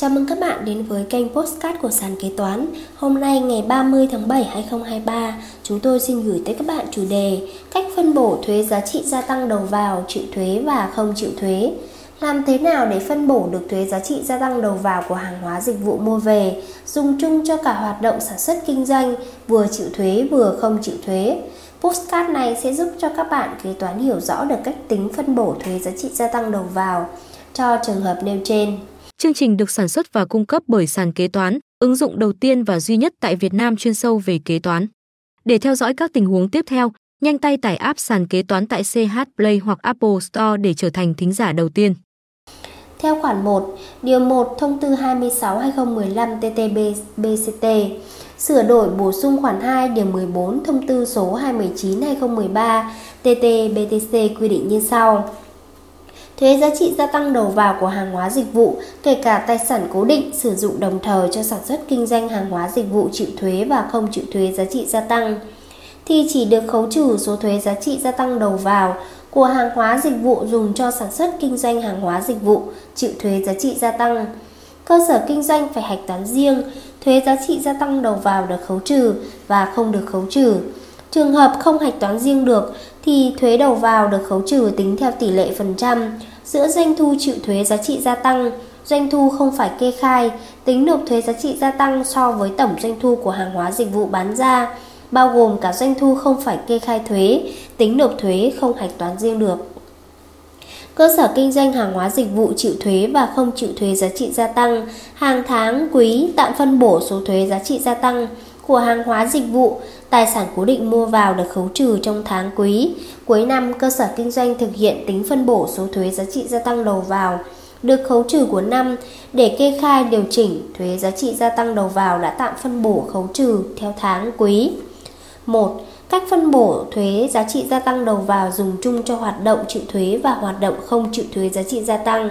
Chào mừng các bạn đến với kênh Postcard của sàn kế toán. Hôm nay ngày 30 tháng 7 2023, chúng tôi xin gửi tới các bạn chủ đề Cách phân bổ thuế giá trị gia tăng đầu vào, chịu thuế và không chịu thuế. Làm thế nào để phân bổ được thuế giá trị gia tăng đầu vào của hàng hóa dịch vụ mua về, dùng chung cho cả hoạt động sản xuất kinh doanh, vừa chịu thuế vừa không chịu thuế. Postcard này sẽ giúp cho các bạn kế toán hiểu rõ được cách tính phân bổ thuế giá trị gia tăng đầu vào cho trường hợp nêu trên. Chương trình được sản xuất và cung cấp bởi sàn kế toán, ứng dụng đầu tiên và duy nhất tại Việt Nam chuyên sâu về kế toán. Để theo dõi các tình huống tiếp theo, nhanh tay tải app sàn kế toán tại CH Play hoặc Apple Store để trở thành thính giả đầu tiên. Theo khoản 1, điều 1 Thông tư 26/2015 TT-BCT, sửa đổi bổ sung khoản 2 điều 14 Thông tư số 219/2013 TT-BTC quy định như sau: Thuế giá trị gia tăng đầu vào của hàng hóa dịch vụ, kể cả tài sản cố định sử dụng đồng thời cho sản xuất kinh doanh hàng hóa dịch vụ chịu thuế và không chịu thuế giá trị gia tăng, thì chỉ được khấu trừ số thuế giá trị gia tăng đầu vào của hàng hóa dịch vụ dùng cho sản xuất kinh doanh hàng hóa dịch vụ chịu thuế giá trị gia tăng. Cơ sở kinh doanh phải hạch toán riêng, thuế giá trị gia tăng đầu vào được khấu trừ và không được khấu trừ. Trường hợp không hạch toán riêng được thì thuế đầu vào được khấu trừ tính theo tỷ lệ phần trăm giữa doanh thu chịu thuế giá trị gia tăng, doanh thu không phải kê khai, tính nộp thuế giá trị gia tăng so với tổng doanh thu của hàng hóa dịch vụ bán ra, bao gồm cả doanh thu không phải kê khai thuế, tính nộp thuế không hạch toán riêng được. Cơ sở kinh doanh hàng hóa dịch vụ chịu thuế và không chịu thuế giá trị gia tăng, hàng tháng, quý tạm phân bổ số thuế giá trị gia tăng của hàng hóa dịch vụ, tài sản cố định mua vào được khấu trừ trong tháng quý. Cuối năm, cơ sở kinh doanh thực hiện tính phân bổ số thuế giá trị gia tăng đầu vào được khấu trừ của năm để kê khai điều chỉnh thuế giá trị gia tăng đầu vào đã tạm phân bổ khấu trừ theo tháng quý. 1. Cách phân bổ thuế giá trị gia tăng đầu vào dùng chung cho hoạt động chịu thuế và hoạt động không chịu thuế giá trị gia tăng.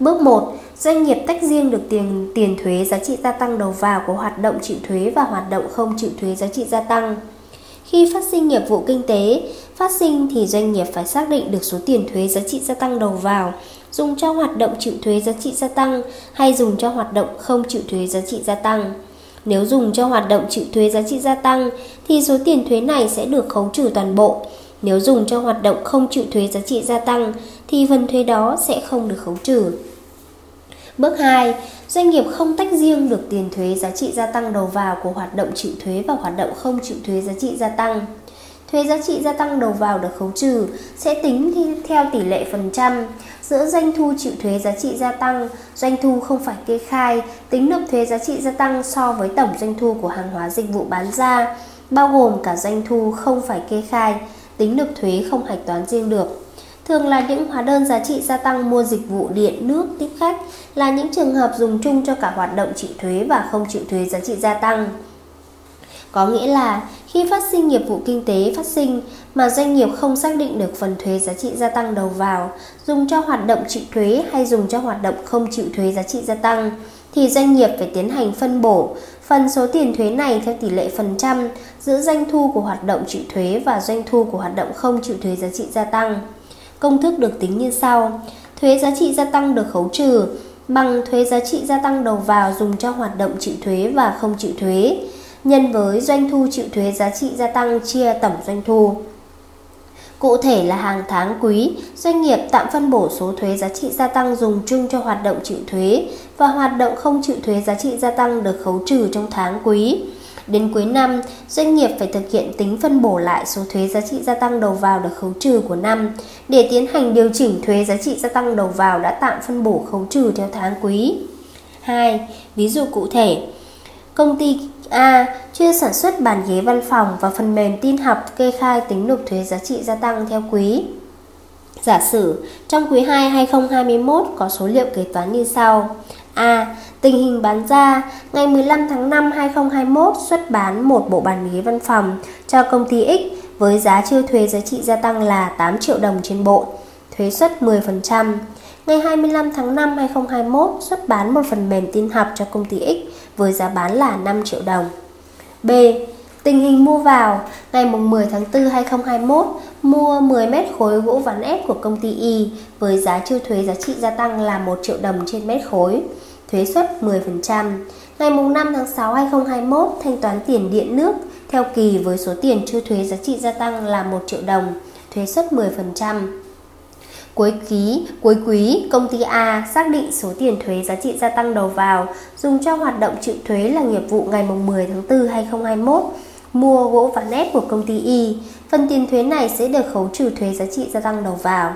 Bước 1. Doanh nghiệp tách riêng được tiền tiền thuế giá trị gia tăng đầu vào của hoạt động chịu thuế và hoạt động không chịu thuế giá trị gia tăng. Khi phát sinh nghiệp vụ kinh tế, phát sinh thì doanh nghiệp phải xác định được số tiền thuế giá trị gia tăng đầu vào dùng cho hoạt động chịu thuế giá trị gia tăng hay dùng cho hoạt động không chịu thuế giá trị gia tăng. Nếu dùng cho hoạt động chịu thuế giá trị gia tăng thì số tiền thuế này sẽ được khấu trừ toàn bộ. Nếu dùng cho hoạt động không chịu thuế giá trị gia tăng thì phần thuế đó sẽ không được khấu trừ. Bước 2, doanh nghiệp không tách riêng được tiền thuế giá trị gia tăng đầu vào của hoạt động chịu thuế và hoạt động không chịu thuế giá trị gia tăng. Thuế giá trị gia tăng đầu vào được khấu trừ sẽ tính theo tỷ lệ phần trăm giữa doanh thu chịu thuế giá trị gia tăng, doanh thu không phải kê khai, tính nộp thuế giá trị gia tăng so với tổng doanh thu của hàng hóa dịch vụ bán ra, bao gồm cả doanh thu không phải kê khai, tính nộp thuế không hạch toán riêng được. Thường là những hóa đơn giá trị gia tăng mua dịch vụ điện, nước, tiếp khách là những trường hợp dùng chung cho cả hoạt động chịu thuế và không chịu thuế giá trị gia tăng. Có nghĩa là khi phát sinh nghiệp vụ kinh tế phát sinh mà doanh nghiệp không xác định được phần thuế giá trị gia tăng đầu vào dùng cho hoạt động chịu thuế hay dùng cho hoạt động không chịu thuế giá trị gia tăng thì doanh nghiệp phải tiến hành phân bổ phần số tiền thuế này theo tỷ lệ phần trăm giữa doanh thu của hoạt động chịu thuế và doanh thu của hoạt động không chịu thuế giá trị gia tăng. Công thức được tính như sau. Thuế giá trị gia tăng được khấu trừ bằng thuế giá trị gia tăng đầu vào dùng cho hoạt động chịu thuế và không chịu thuế nhân với doanh thu chịu thuế giá trị gia tăng chia tổng doanh thu. Cụ thể là hàng tháng quý, doanh nghiệp tạm phân bổ số thuế giá trị gia tăng dùng chung cho hoạt động chịu thuế và hoạt động không chịu thuế giá trị gia tăng được khấu trừ trong tháng quý. Đến cuối năm, doanh nghiệp phải thực hiện tính phân bổ lại số thuế giá trị gia tăng đầu vào được khấu trừ của năm để tiến hành điều chỉnh thuế giá trị gia tăng đầu vào đã tạm phân bổ khấu trừ theo tháng quý. 2. Ví dụ cụ thể, công ty A. Chuyên sản xuất bàn ghế văn phòng và phần mềm tin học kê khai tính nộp thuế giá trị gia tăng theo quý. Giả sử, trong quý 2 2021 có số liệu kế toán như sau. A. Tình hình bán ra, ngày 15 tháng 5 2021 xuất bán một bộ bàn ghế văn phòng cho công ty X với giá chưa thuế giá trị gia tăng là 8 triệu đồng trên bộ, thuế suất 10%. Ngày 25 tháng 5 2021 xuất bán một phần mềm tin học cho công ty X với giá bán là 5 triệu đồng. B. Tình hình mua vào ngày 10 tháng 4 2021 mua 10 mét khối gỗ ván ép của công ty Y với giá chưa thuế giá trị gia tăng là 1 triệu đồng trên mét khối, thuế suất 10%. Ngày 5 tháng 6 2021, thanh toán tiền điện nước theo kỳ với số tiền chưa thuế giá trị gia tăng là 1 triệu đồng, thuế suất 10%. Cuối quý, cuối quý, công ty A xác định số tiền thuế giá trị gia tăng đầu vào dùng cho hoạt động chịu thuế là nghiệp vụ ngày 10 tháng 4 2021 mua gỗ ván ép của công ty Y. Phần tiền thuế này sẽ được khấu trừ thuế giá trị gia tăng đầu vào.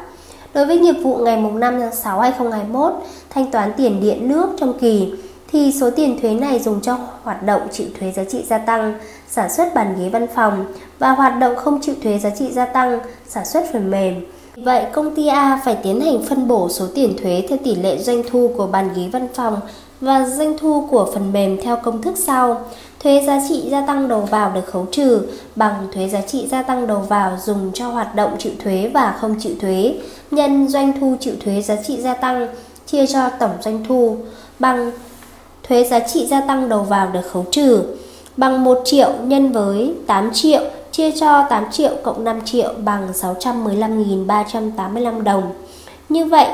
Đối với nghiệp vụ ngày 5 tháng 6 2021, thanh toán tiền điện nước trong kỳ thì số tiền thuế này dùng cho hoạt động chịu thuế giá trị gia tăng, sản xuất bàn ghế văn phòng và hoạt động không chịu thuế giá trị gia tăng, sản xuất phần mềm. Vậy công ty A phải tiến hành phân bổ số tiền thuế theo tỷ lệ doanh thu của bàn ghế văn phòng và doanh thu của phần mềm theo công thức sau. Thuế giá trị gia tăng đầu vào được khấu trừ bằng thuế giá trị gia tăng đầu vào dùng cho hoạt động chịu thuế và không chịu thuế, nhân doanh thu chịu thuế giá trị gia tăng chia cho tổng doanh thu bằng thuế giá trị gia tăng đầu vào được khấu trừ bằng 1 triệu nhân với 8 triệu chia cho 8 triệu cộng 5 triệu bằng 615.385 đồng. Như vậy,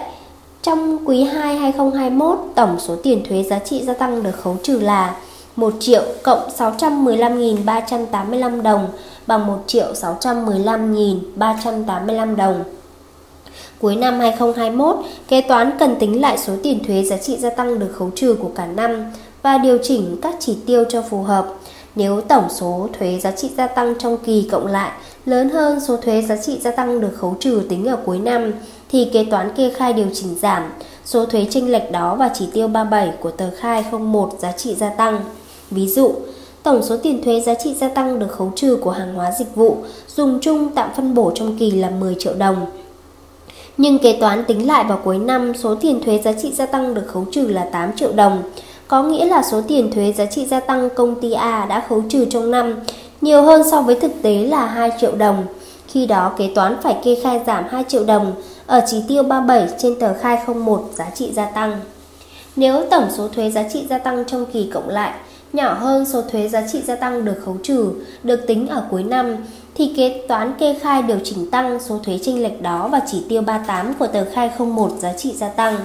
trong quý 2 2021, tổng số tiền thuế giá trị gia tăng được khấu trừ là 1 triệu cộng 615.385 đồng bằng 1 triệu 615.385 đồng. Cuối năm 2021, kế toán cần tính lại số tiền thuế giá trị gia tăng được khấu trừ của cả năm và điều chỉnh các chỉ tiêu cho phù hợp. Nếu tổng số thuế giá trị gia tăng trong kỳ cộng lại lớn hơn số thuế giá trị gia tăng được khấu trừ tính ở cuối năm thì kế toán kê khai điều chỉnh giảm số thuế chênh lệch đó và chỉ tiêu 37 của tờ khai 01 giá trị gia tăng. Ví dụ, tổng số tiền thuế giá trị gia tăng được khấu trừ của hàng hóa dịch vụ dùng chung tạm phân bổ trong kỳ là 10 triệu đồng. Nhưng kế toán tính lại vào cuối năm số tiền thuế giá trị gia tăng được khấu trừ là 8 triệu đồng. Có nghĩa là số tiền thuế giá trị gia tăng công ty A đã khấu trừ trong năm nhiều hơn so với thực tế là 2 triệu đồng. Khi đó kế toán phải kê khai giảm 2 triệu đồng ở chỉ tiêu 37 trên tờ khai 01 giá trị gia tăng. Nếu tổng số thuế giá trị gia tăng trong kỳ cộng lại nhỏ hơn số thuế giá trị gia tăng được khấu trừ được tính ở cuối năm thì kế toán kê khai điều chỉnh tăng số thuế chênh lệch đó và chỉ tiêu 38 của tờ khai 01 giá trị gia tăng.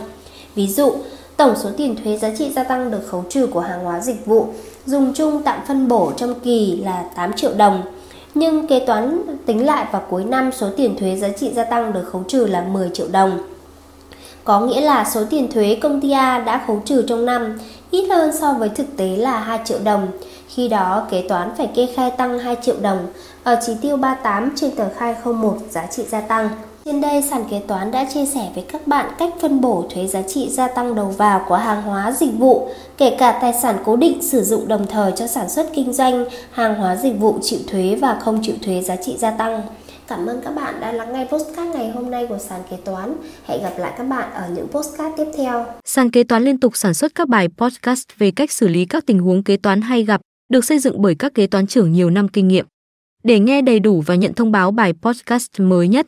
Ví dụ, tổng số tiền thuế giá trị gia tăng được khấu trừ của hàng hóa dịch vụ dùng chung tạm phân bổ trong kỳ là 8 triệu đồng. Nhưng kế toán tính lại vào cuối năm số tiền thuế giá trị gia tăng được khấu trừ là 10 triệu đồng. Có nghĩa là số tiền thuế công ty A đã khấu trừ trong năm ít hơn so với thực tế là 2 triệu đồng. Khi đó, kế toán phải kê khai tăng 2 triệu đồng ở chỉ tiêu 38 trên tờ khai 01 giá trị gia tăng. Trên đây, sàn kế toán đã chia sẻ với các bạn cách phân bổ thuế giá trị gia tăng đầu vào của hàng hóa dịch vụ, kể cả tài sản cố định sử dụng đồng thời cho sản xuất kinh doanh, hàng hóa dịch vụ chịu thuế và không chịu thuế giá trị gia tăng. Cảm ơn các bạn đã lắng nghe postcard ngày hôm nay của sàn kế toán. Hẹn gặp lại các bạn ở những postcard tiếp theo. Sàn kế toán liên tục sản xuất các bài podcast về cách xử lý các tình huống kế toán hay gặp, được xây dựng bởi các kế toán trưởng nhiều năm kinh nghiệm. Để nghe đầy đủ và nhận thông báo bài podcast mới nhất,